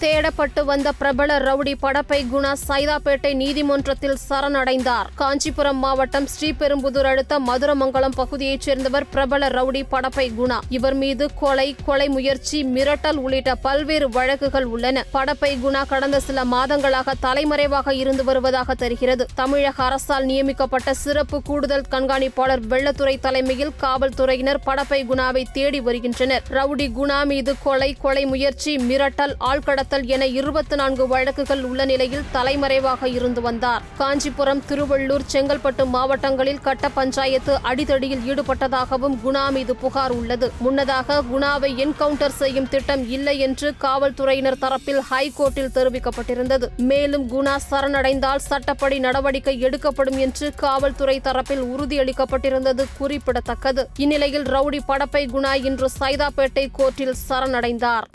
தேடப்பட்டு வந்த பிரபல ரவுடி படப்பை குணா சைதாப்பேட்டை நீதிமன்றத்தில் சரணடைந்தார். காஞ்சிபுரம் மாவட்டம் ஸ்ரீபெரும்புதூர் அடுத்த மதுரமங்கலம் பகுதியைச் சேர்ந்தவர் பிரபல ரவுடி படப்பை குணா. இவர் மீது கொலை கொலை முயற்சி மிரட்டல் உள்ளிட்ட பல்வேறு வழக்குகள் உள்ளன. படப்பை குணா கடந்த சில மாதங்களாக தலைமறைவாக இருந்து வருவதாக தெரிகிறது. தமிழக அரசால் நியமிக்கப்பட்ட சிறப்பு கூடுதல் கண்காணிப்பாளர் வெள்ளத்துறை தலைமையில் காவல்துறையினர் படப்பை குணாவை தேடி வருகின்றனர். ரவுடி குணா மீது கொலை கொலை முயற்சி மிரட்டல் கடத்தல் என இருபத்தி நான்கு வழக்குகள் உள்ள நிலையில் தலைமறைவாக இருந்து வந்தார். காஞ்சிபுரம் திருவள்ளூர் செங்கல்பட்டு மாவட்டங்களில் கட்ட பஞ்சாயத்து அடிதடியில் ஈடுபட்டதாகவும் குணா மீது புகார் உள்ளது. முன்னதாக குணாவை என்கவுண்டர் செய்யும் திட்டம் இல்லை என்று காவல்துறையினர் தரப்பில் ஹைகோர்ட்டில் தெரிவிக்கப்பட்டிருந்தது. மேலும் குணா சரணடைந்தால் சட்டப்படி நடவடிக்கை எடுக்கப்படும் என்று காவல்துறை தரப்பில் உறுதியளிக்கப்பட்டிருந்தது குறிப்பிடத்தக்கது. இந்நிலையில் ரவுடி படப்பை குணா இன்று சைதாப்பேட்டை கோர்ட்டில் சரணடைந்தார்.